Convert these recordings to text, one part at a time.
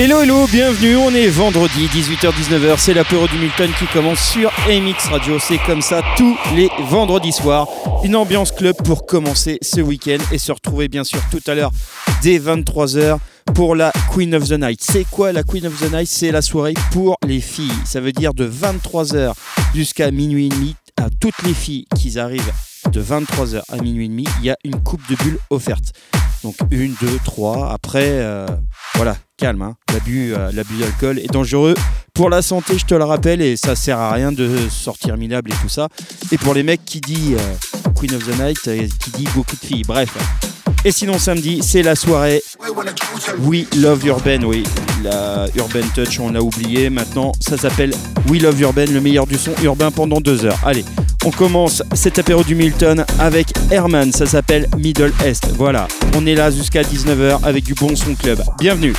Hello hello, bienvenue, on est vendredi 18h-19h, c'est l'apéro du Milton qui commence sur MX Radio, c'est comme ça tous les vendredis soirs, une ambiance club pour commencer ce week-end et se retrouver bien sûr tout à l'heure dès 23h pour la Queen of the Night. C'est quoi la Queen of the Night? C'est la soirée pour les filles, ça veut dire de 23h jusqu'à minuit et demi à toutes les filles qui arrivent de 23h à minuit et demi, il y a une coupe de bulles offerte. Donc une, deux, trois. Après, euh, voilà, calme. Hein. L'abus, euh, l'abus d'alcool est dangereux pour la santé, je te le rappelle, et ça sert à rien de sortir minable et tout ça. Et pour les mecs qui dit euh, Queen of the Night, qui dit beaucoup de filles. Bref. Et sinon samedi, c'est la soirée We Love Urban, oui. La Urban Touch, on l'a oublié. Maintenant, ça s'appelle We Love Urban, le meilleur du son urbain pendant deux heures. Allez, on commence cet apéro du Milton avec Herman, ça s'appelle Middle East. Voilà, on est là jusqu'à 19h avec du bon son club. Bienvenue.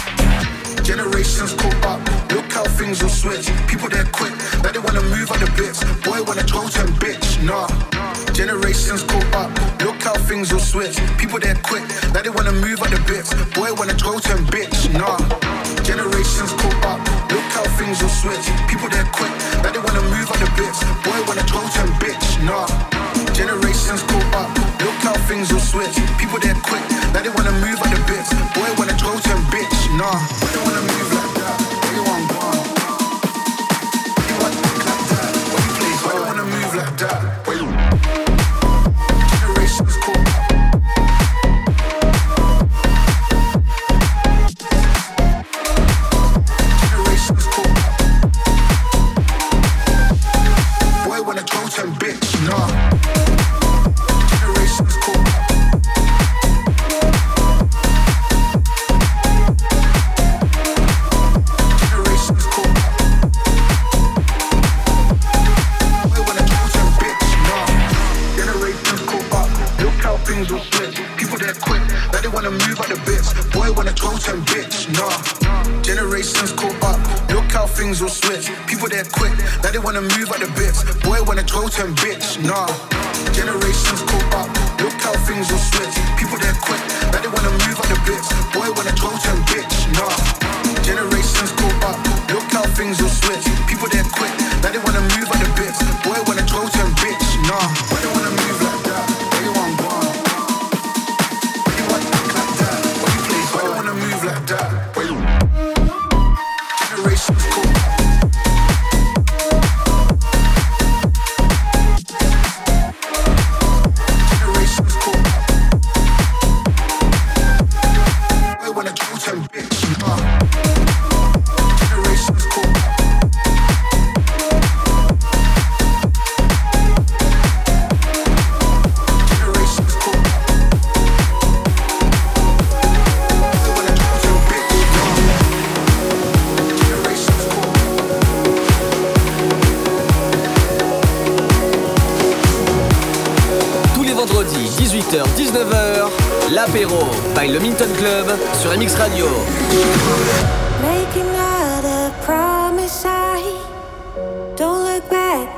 Things will switch. People they're quick, that they wanna move on the bits. Boy wanna throw them bitch, nah. Generations caught up, look how things will switch. People they're quick, that they wanna move on the bits. Boy wanna throw them bitch, nah. Generations caught up, look how things will switch. People they're quick, that they wanna move on the bits. Boy wanna throw them bitch, nah. Generations caught up, look how things will switch. People they're quick, that they wanna move on the bits. Boy wanna throw them bitch, nah.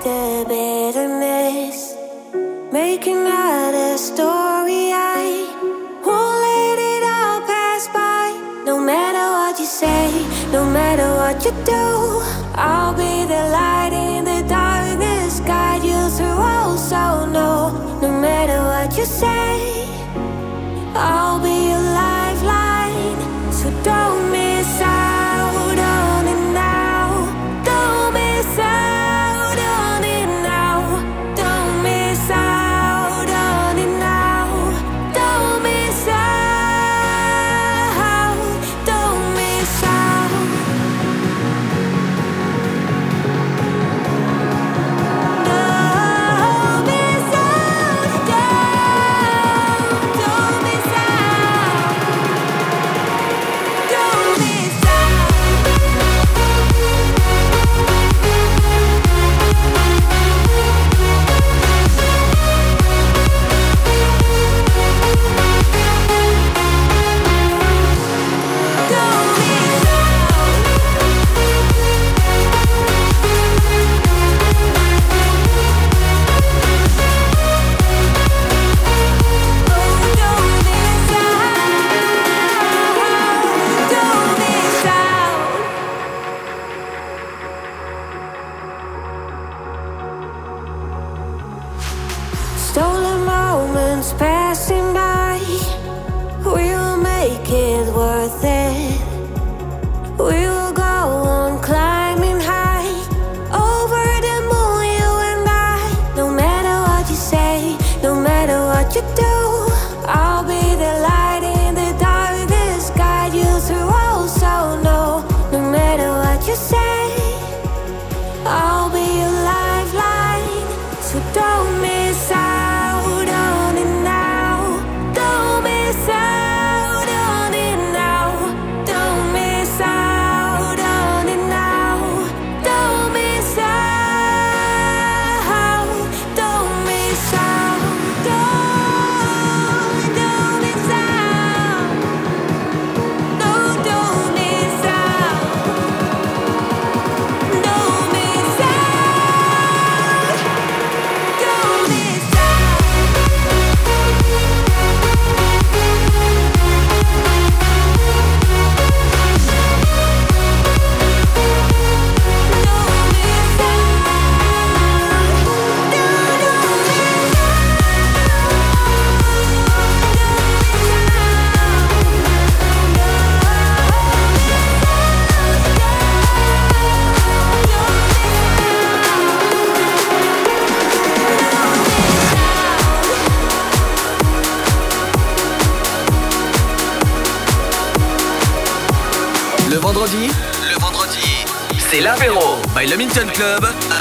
The bitterness. Make another story I won't let it all pass by. No matter what you say, no matter what you do, I'll be the light in the darkness, guide you through all. So no, no matter what you say.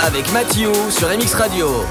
Avec Mathieu sur MX Radio.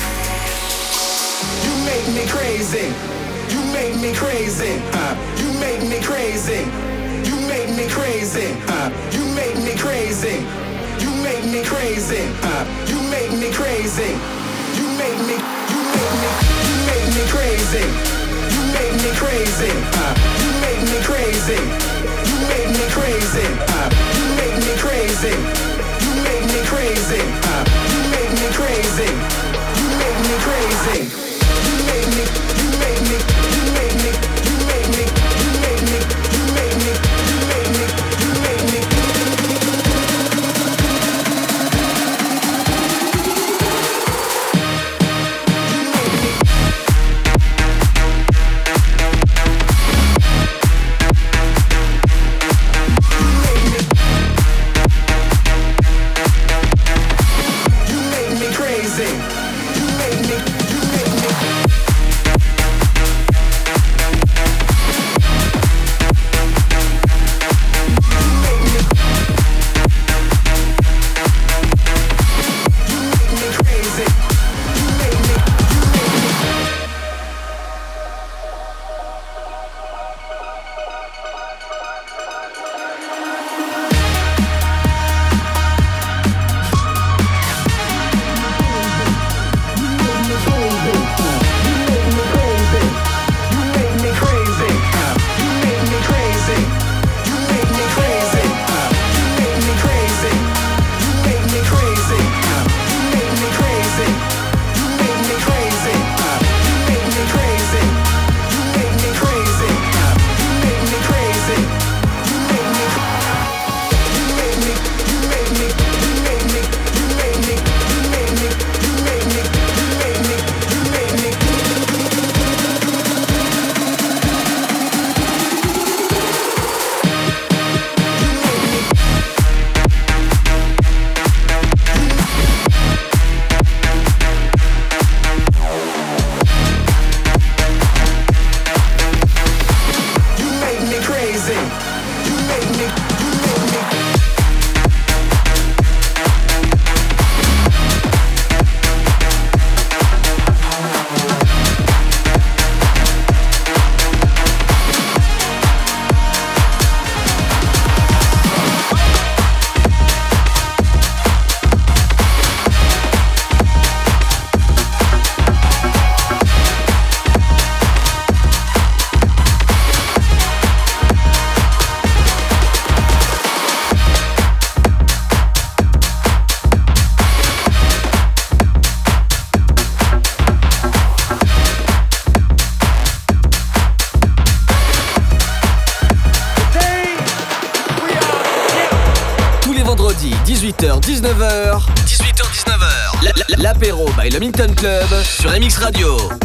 Minton Club sur MX Radio.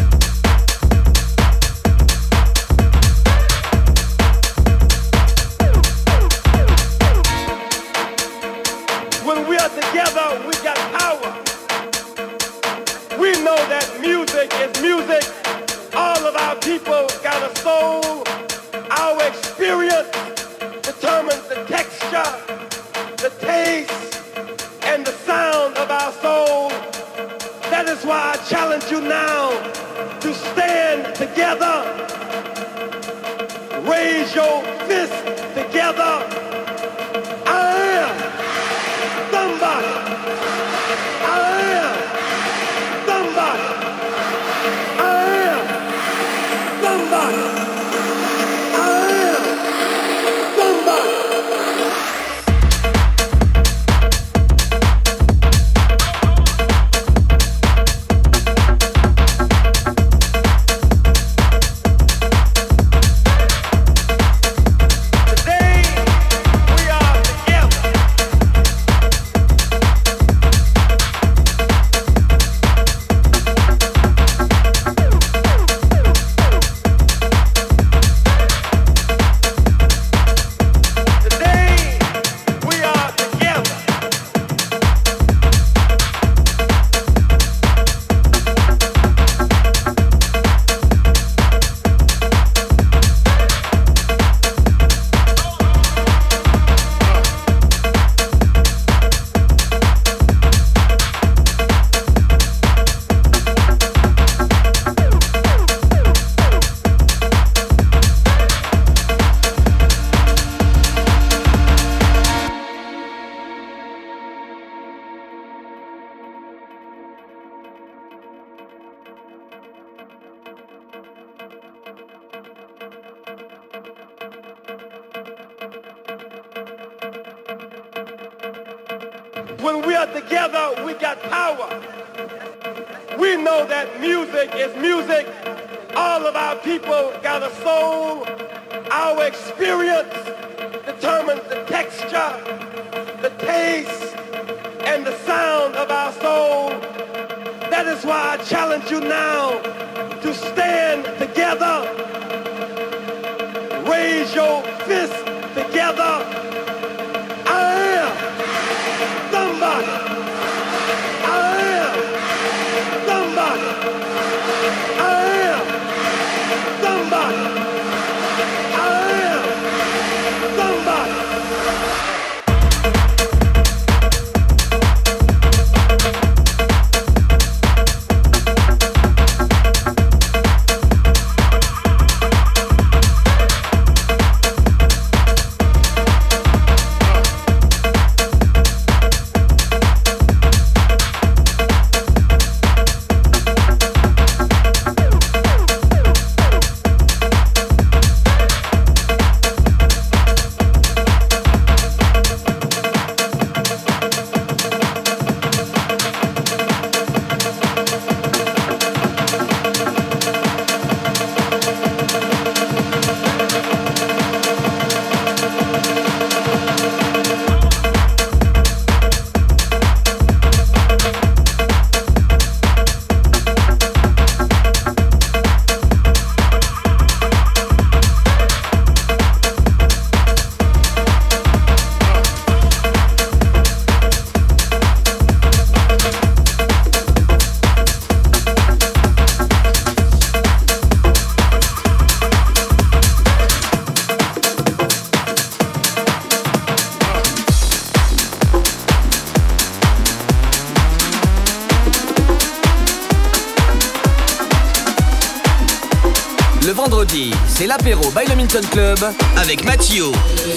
Club avec Mathieu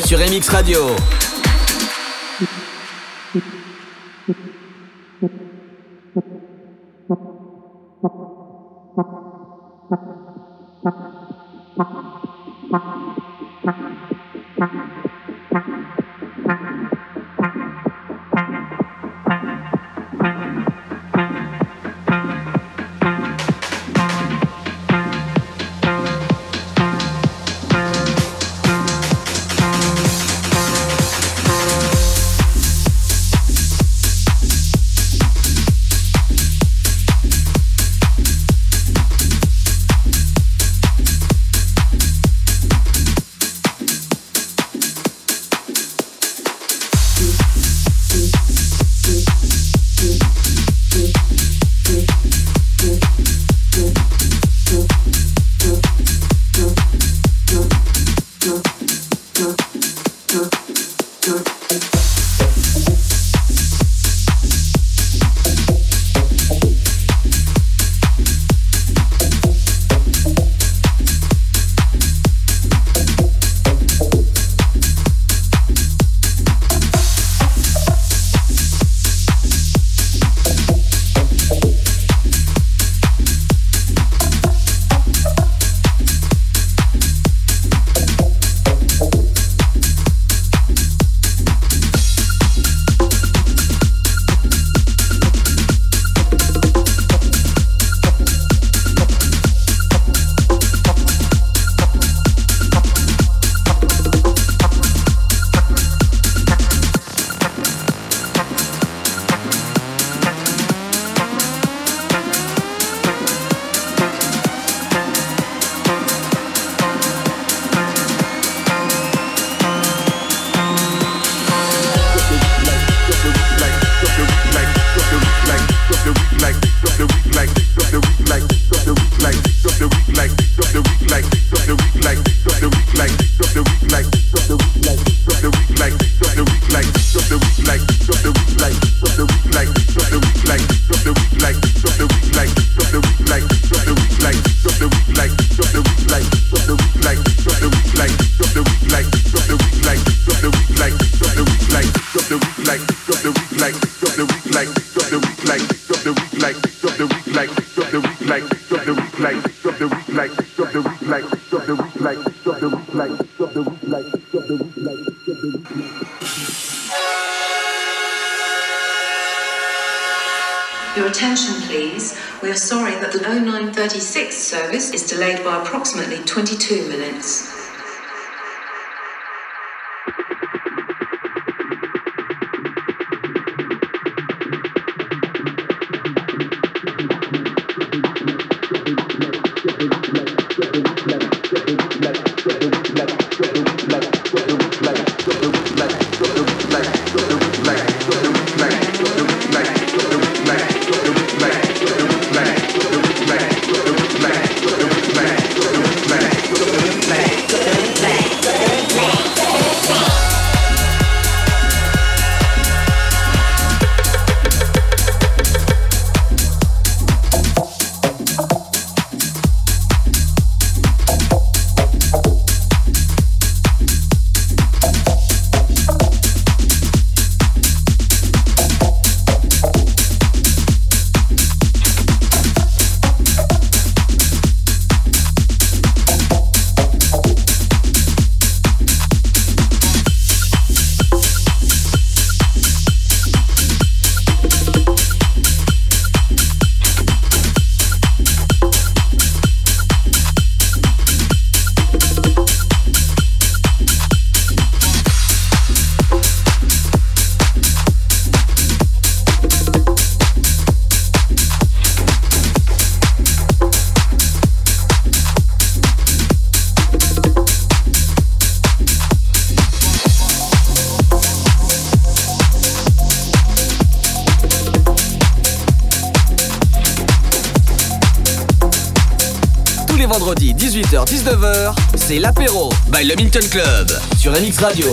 sur MX Radio. Delayed by approximately 22 minutes. 18h-19h, c'est l'apéro by le Milton Club sur MX Radio.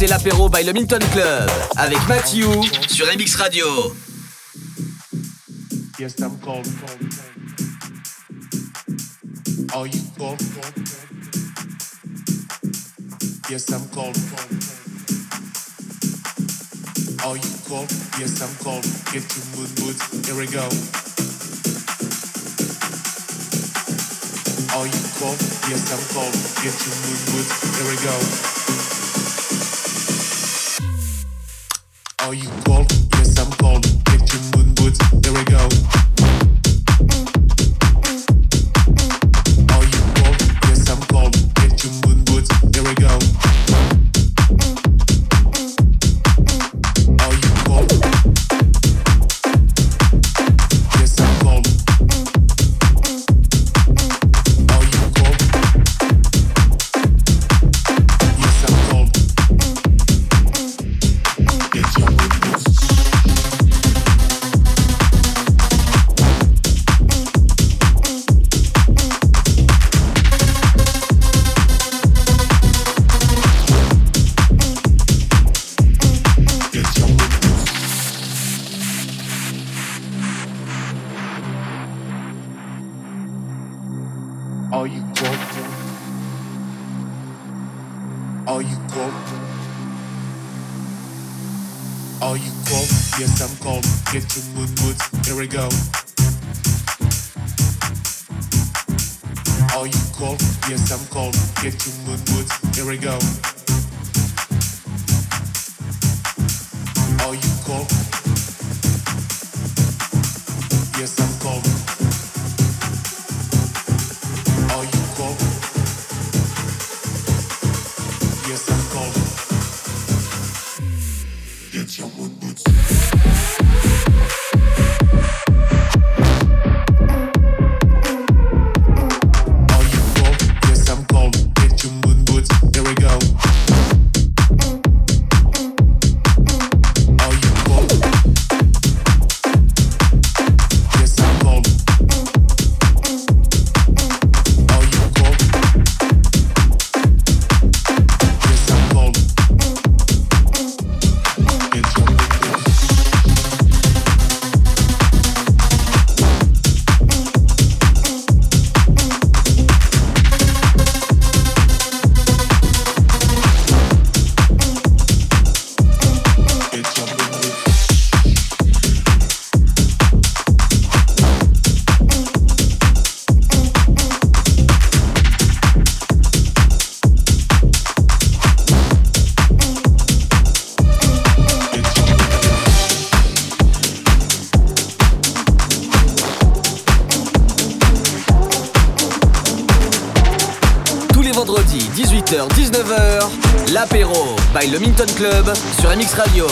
c'est l'apéro by le Milton Club avec Mathieu sur MX Radio. Yes, I'm cold, Yes, I'm cold, Yes, I'm. Get your mood, mood. Here we go. Yes, I'm cold. Get your mood, mood. Here we go. Are you cold? Yes, I'm cold. Get your moon boots. There we go. called Get Your Mood Woods. Here we go. Le Minton Club sur MX Radio.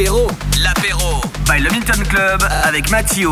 L'apéro. L'apéro by le Milton Club avec Mathieu.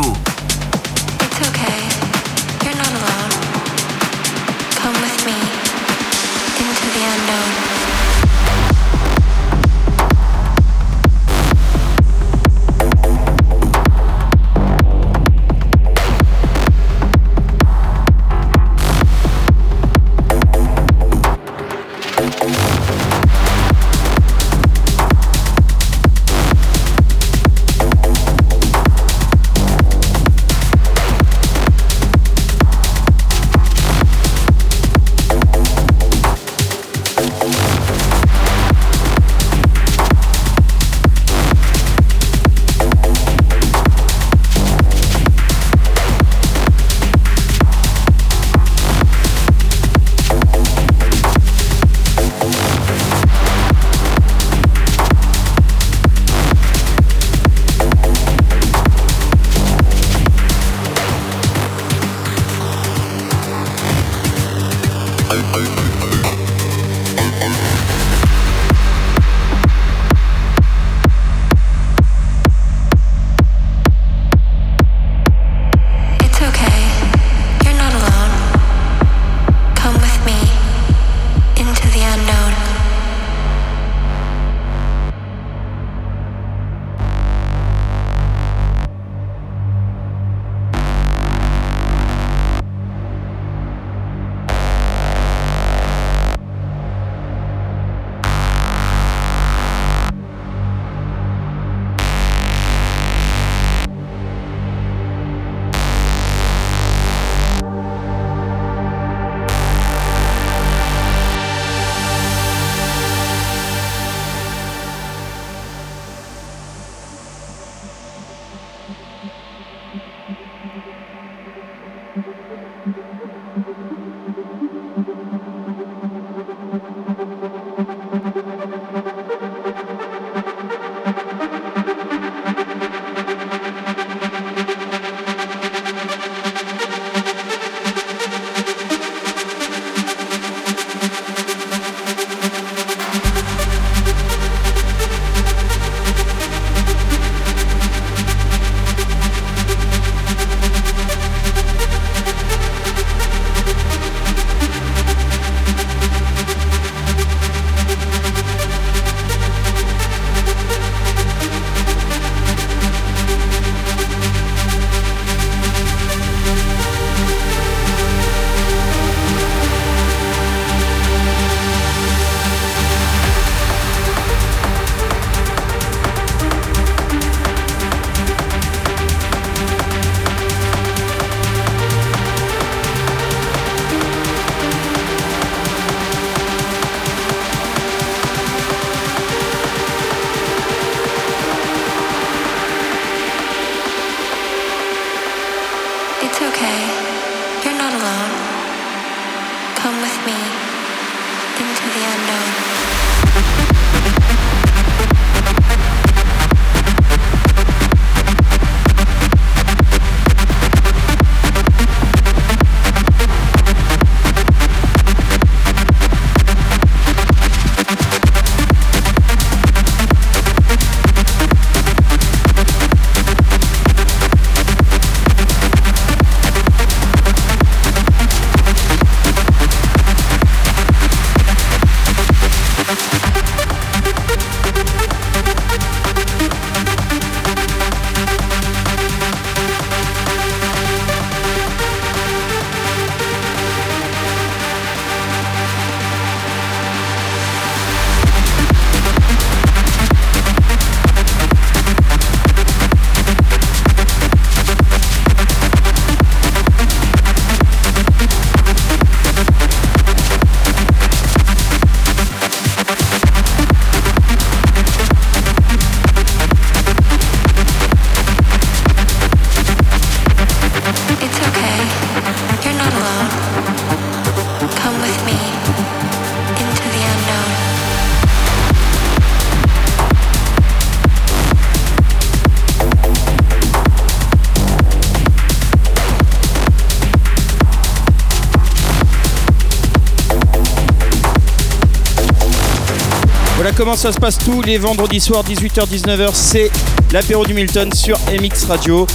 Comment ça se passe tous les vendredis soirs, 18h-19h. C'est l'apéro du Milton sur MX Radio.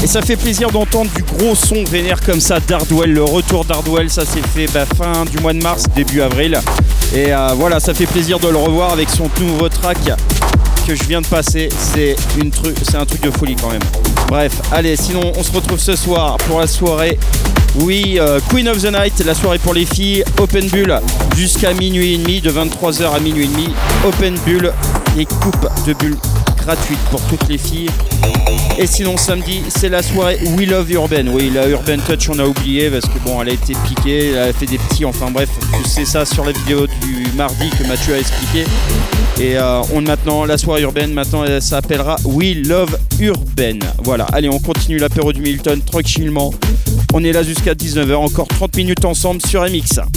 Et ça fait plaisir d'entendre du gros son vénère comme ça d'Hardwell. Le retour d'Hardwell, ça s'est fait bah, fin du mois de mars, début avril. Et euh, voilà, ça fait plaisir de le revoir avec son tout nouveau track que je viens de passer. C'est un truc de folie quand même. Bref, allez, sinon on se retrouve ce soir pour la soirée. Oui, euh, Queen of the Night, la soirée pour les filles. Open Bull jusqu'à minuit et demi, de 23h à minuit et demi. Open Bull, les coupes de bulles gratuites pour toutes les filles. Et sinon samedi, c'est la soirée We Love Urban. Oui, la Urban Touch, on a oublié parce que bon, elle a été piquée, elle a fait des petits. Enfin bref, c'est ça sur la vidéo du mardi que Mathieu a expliqué. Et euh, on maintenant la soirée urbaine. Maintenant, elle s'appellera We Love Urban. Voilà. Allez, on continue l'apéro du Milton tranquillement. On est là jusqu'à 19h. Encore 30 minutes ensemble sur MX.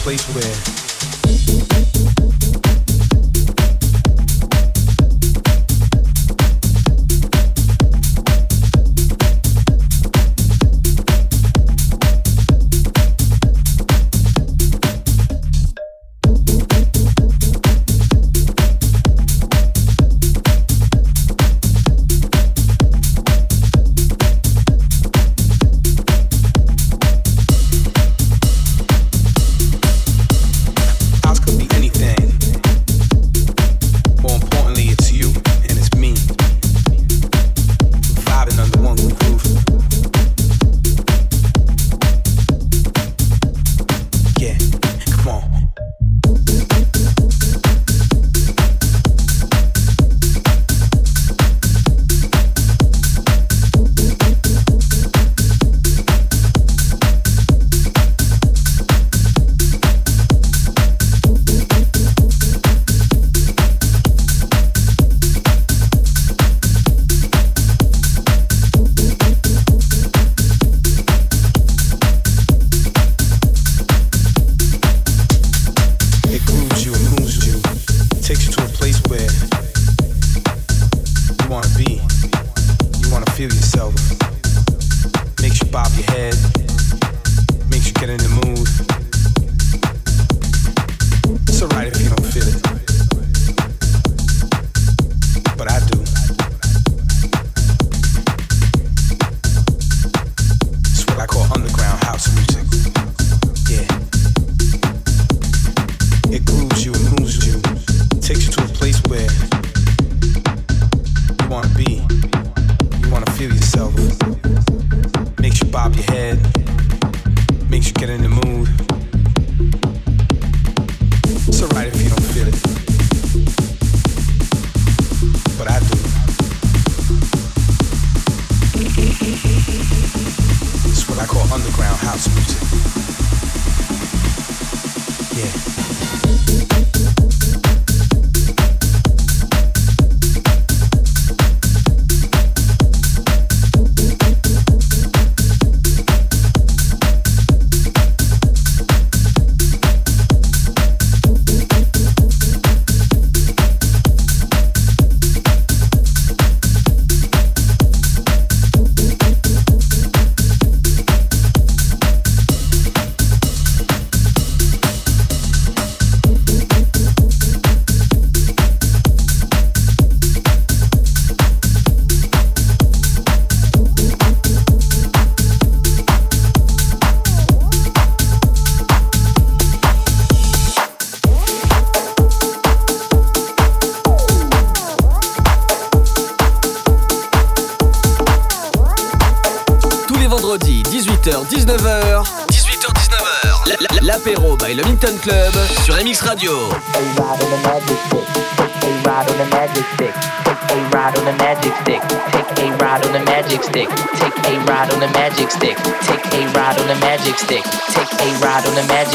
Place where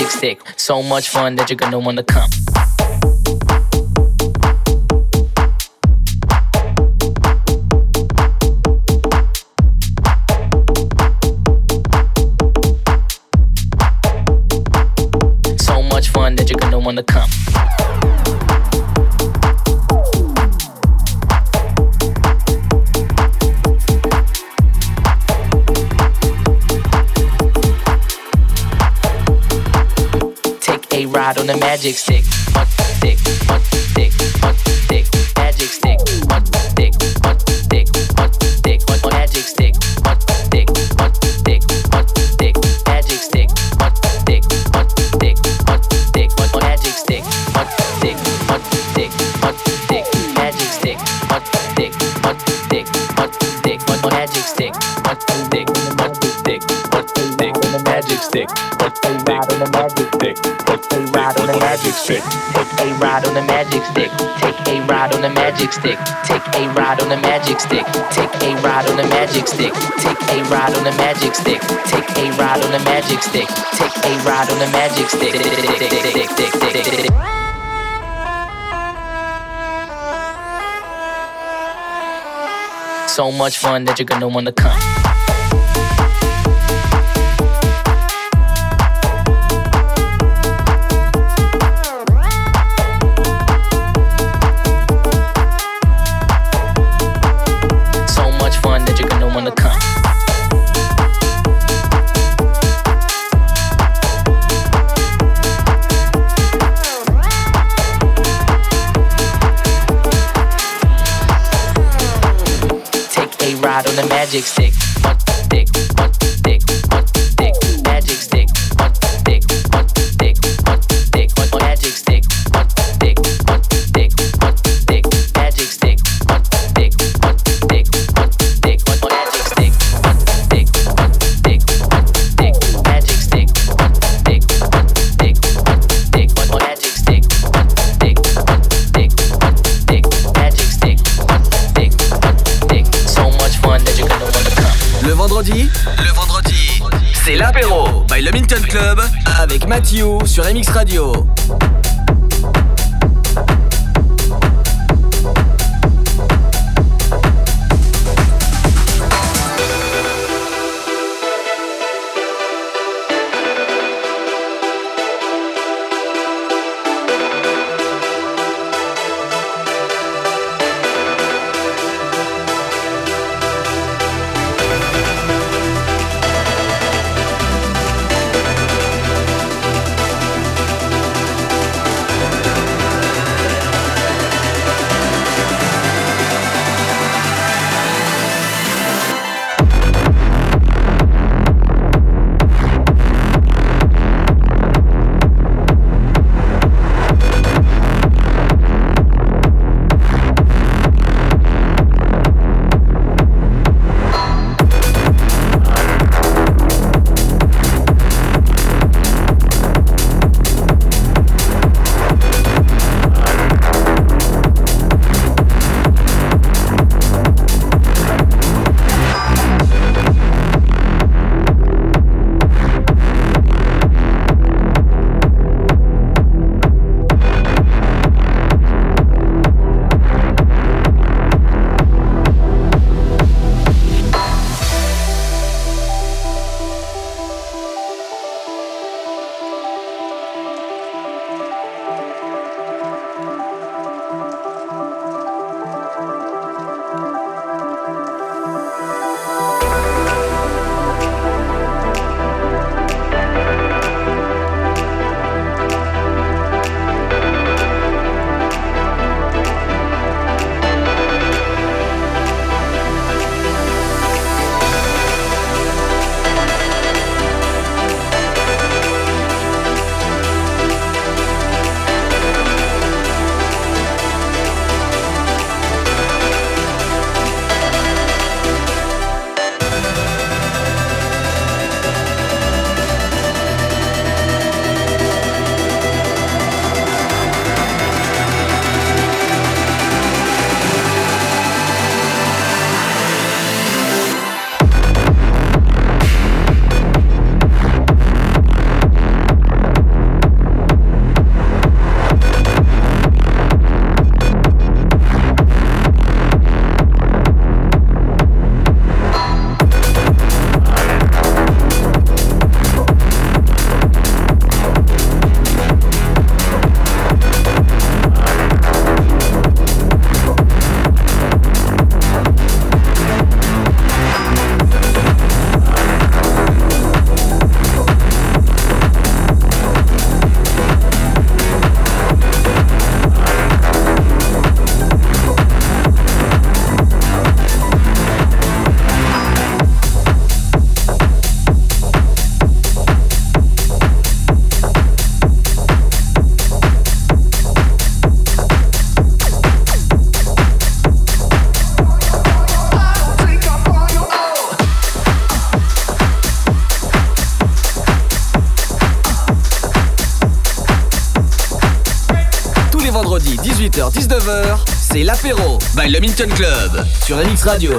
stick. So much fun that you're gonna wanna come. So much fun that you're gonna wanna come. Ride on the magic stick. One stick, one stick, one stick, magic stick. One stick, one stick, one stick, one magic stick. One stick, one stick, one stick, magic stick. One stick, one stick, one stick, one magic stick. One stick, one stick, one stick, magic stick. One stick, one stick, one stick, one magic stick. One stick, one stick, one stick, magic stick. One stick, one magic stick. Take a ride on the magic stick. Take a ride on the magic stick. Take a ride on the magic stick. Take a ride on the magic stick. Take a ride on the magic stick. Take a ride on the magic stick. Take a ride on the magic stick. So much fun that you're gonna wanna come. magic stick. Le Minton Club avec Mathieu sur MX Radio. C'est l'apéro by le Minton Club sur MX Radio.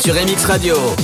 Sur MX Radio.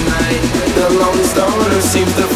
night. The lonely stoner seems to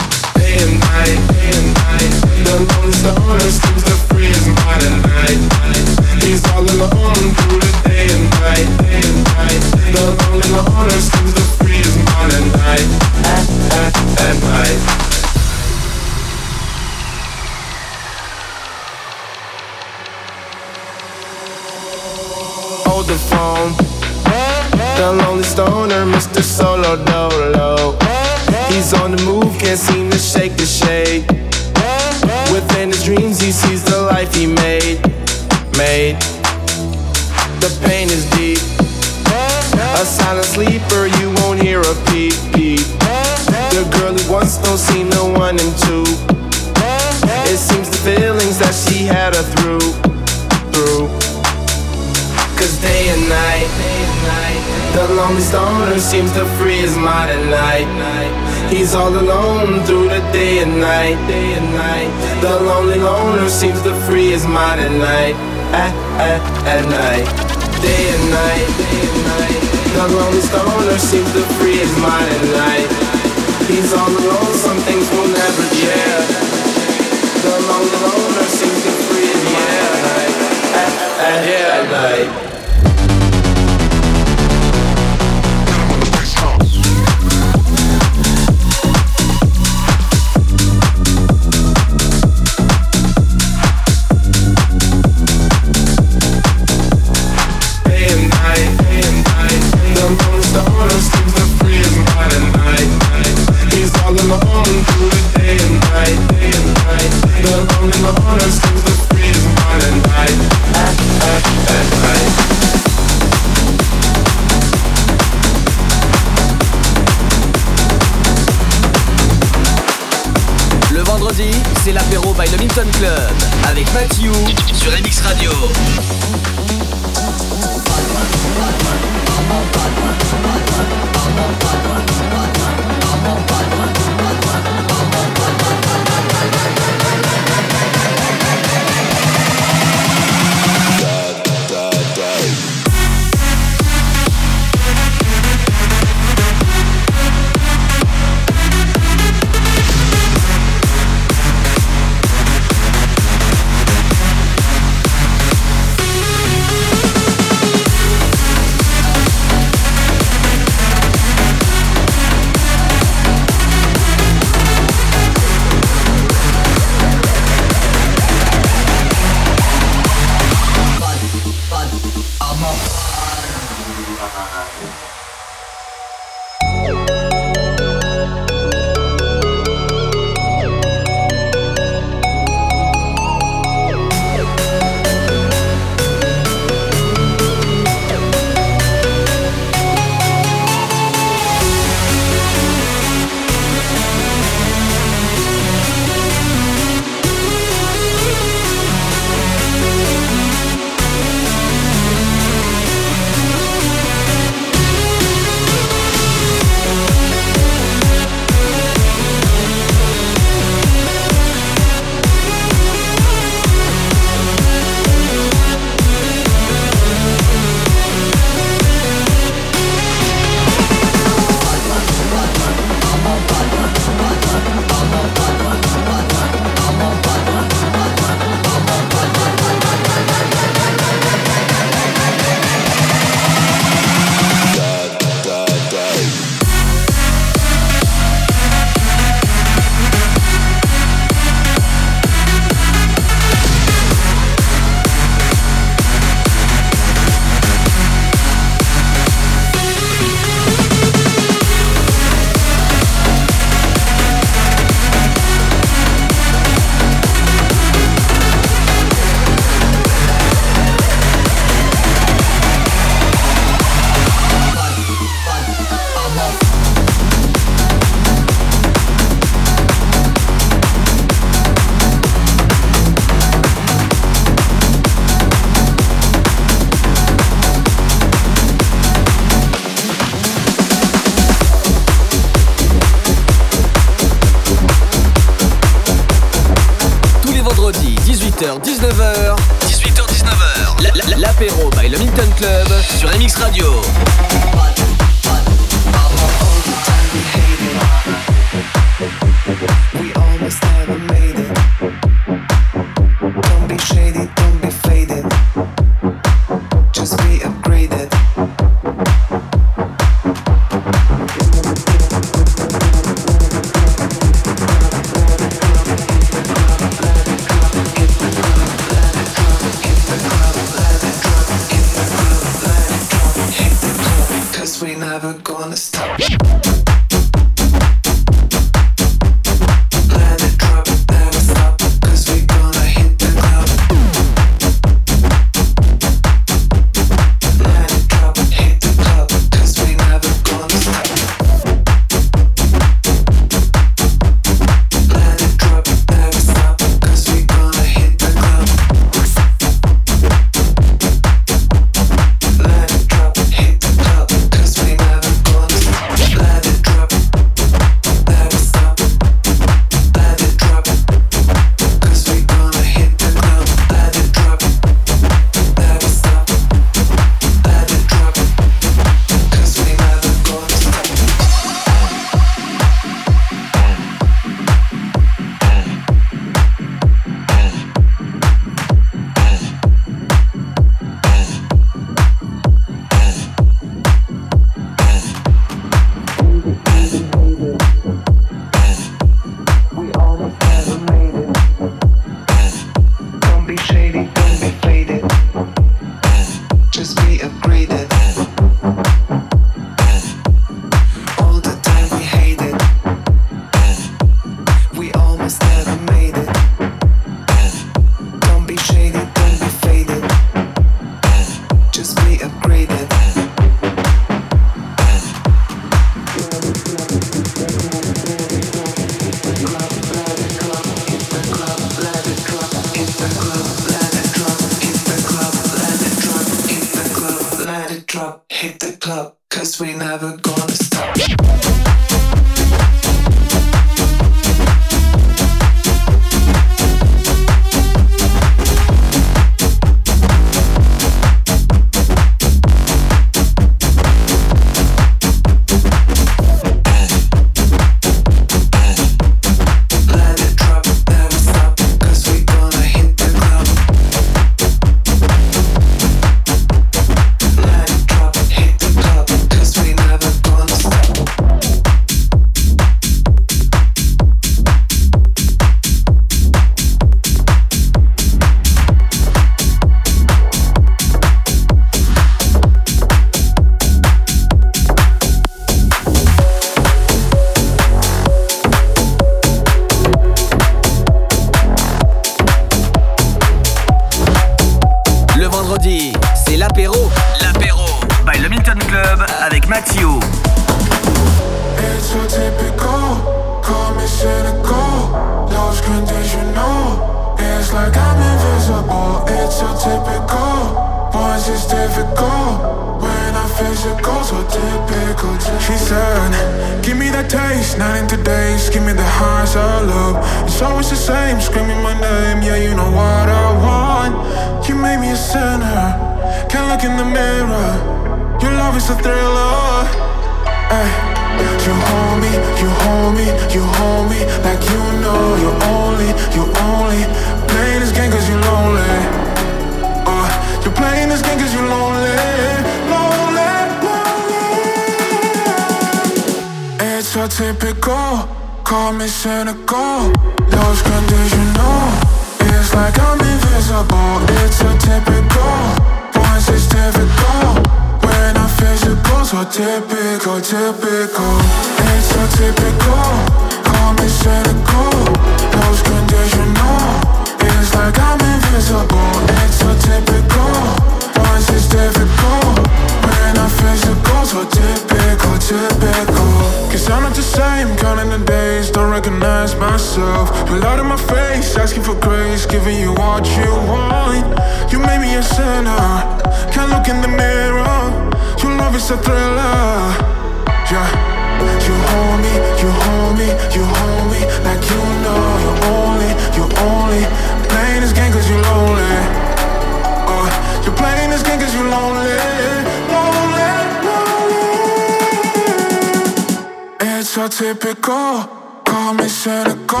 typical, call me cynical.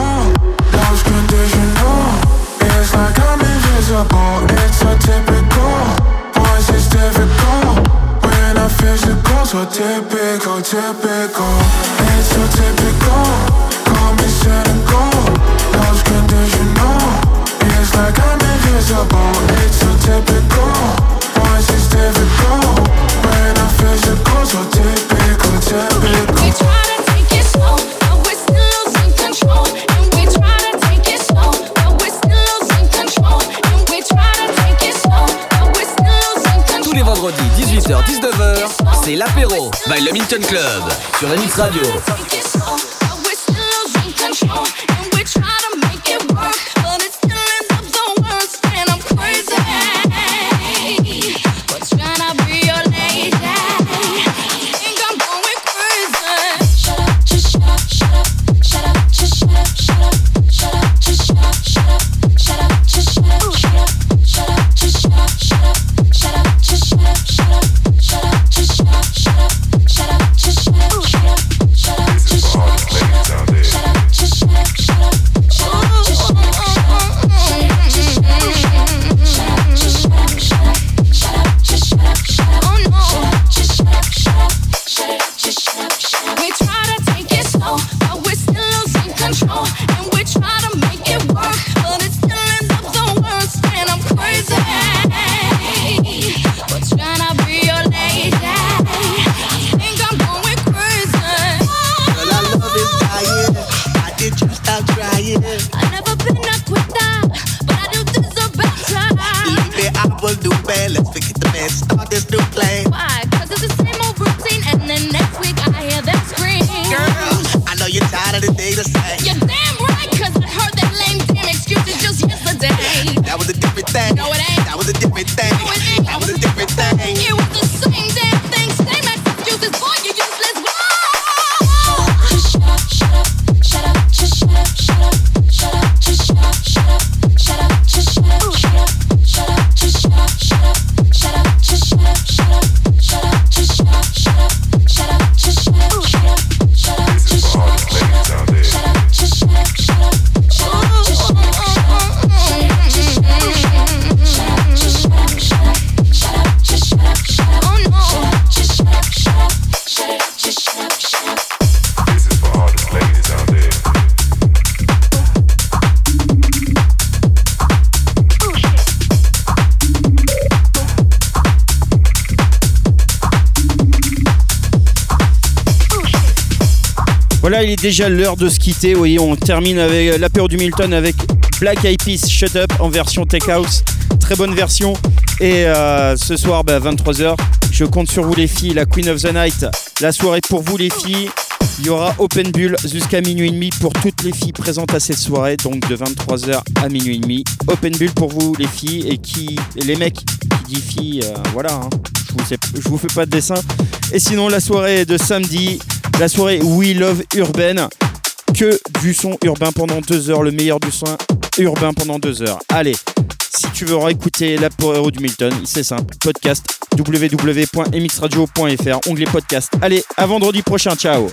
Love's conditional, it's like I'm invisible. It's a typical, boys it's difficult. When I physical, so typical, typical. It's so typical, call me cynical. Love's conditional, it's like I'm invisible. It's so typical, boys it's difficult. When I physical, so typical, typical. We try 19h c'est l'apéro by Le Minton Club sur la Radio. yeah. il est déjà l'heure de se quitter. Vous voyez, on termine avec euh, la peur du Milton avec Black Eyed Peas Shut Up en version Tech House. Très bonne version. Et euh, ce soir, bah, 23h, je compte sur vous les filles, la Queen of the Night. La soirée pour vous les filles. Il y aura Open Bull jusqu'à minuit et demi pour toutes les filles présentes à cette soirée, donc de 23h à minuit et demi. Open Bull pour vous les filles et qui les mecs qui dit filles, euh, voilà, hein. je, vous, vous fais pas de dessin. Et sinon la soirée de samedi la soirée We Love Urbaine. Que du son urbain pendant deux heures, le meilleur du son urbain pendant deux heures. Allez, si tu veux réécouter la Héros du Milton, c'est simple. Podcast www.mxradio.fr, onglet podcast. Allez, à vendredi prochain, ciao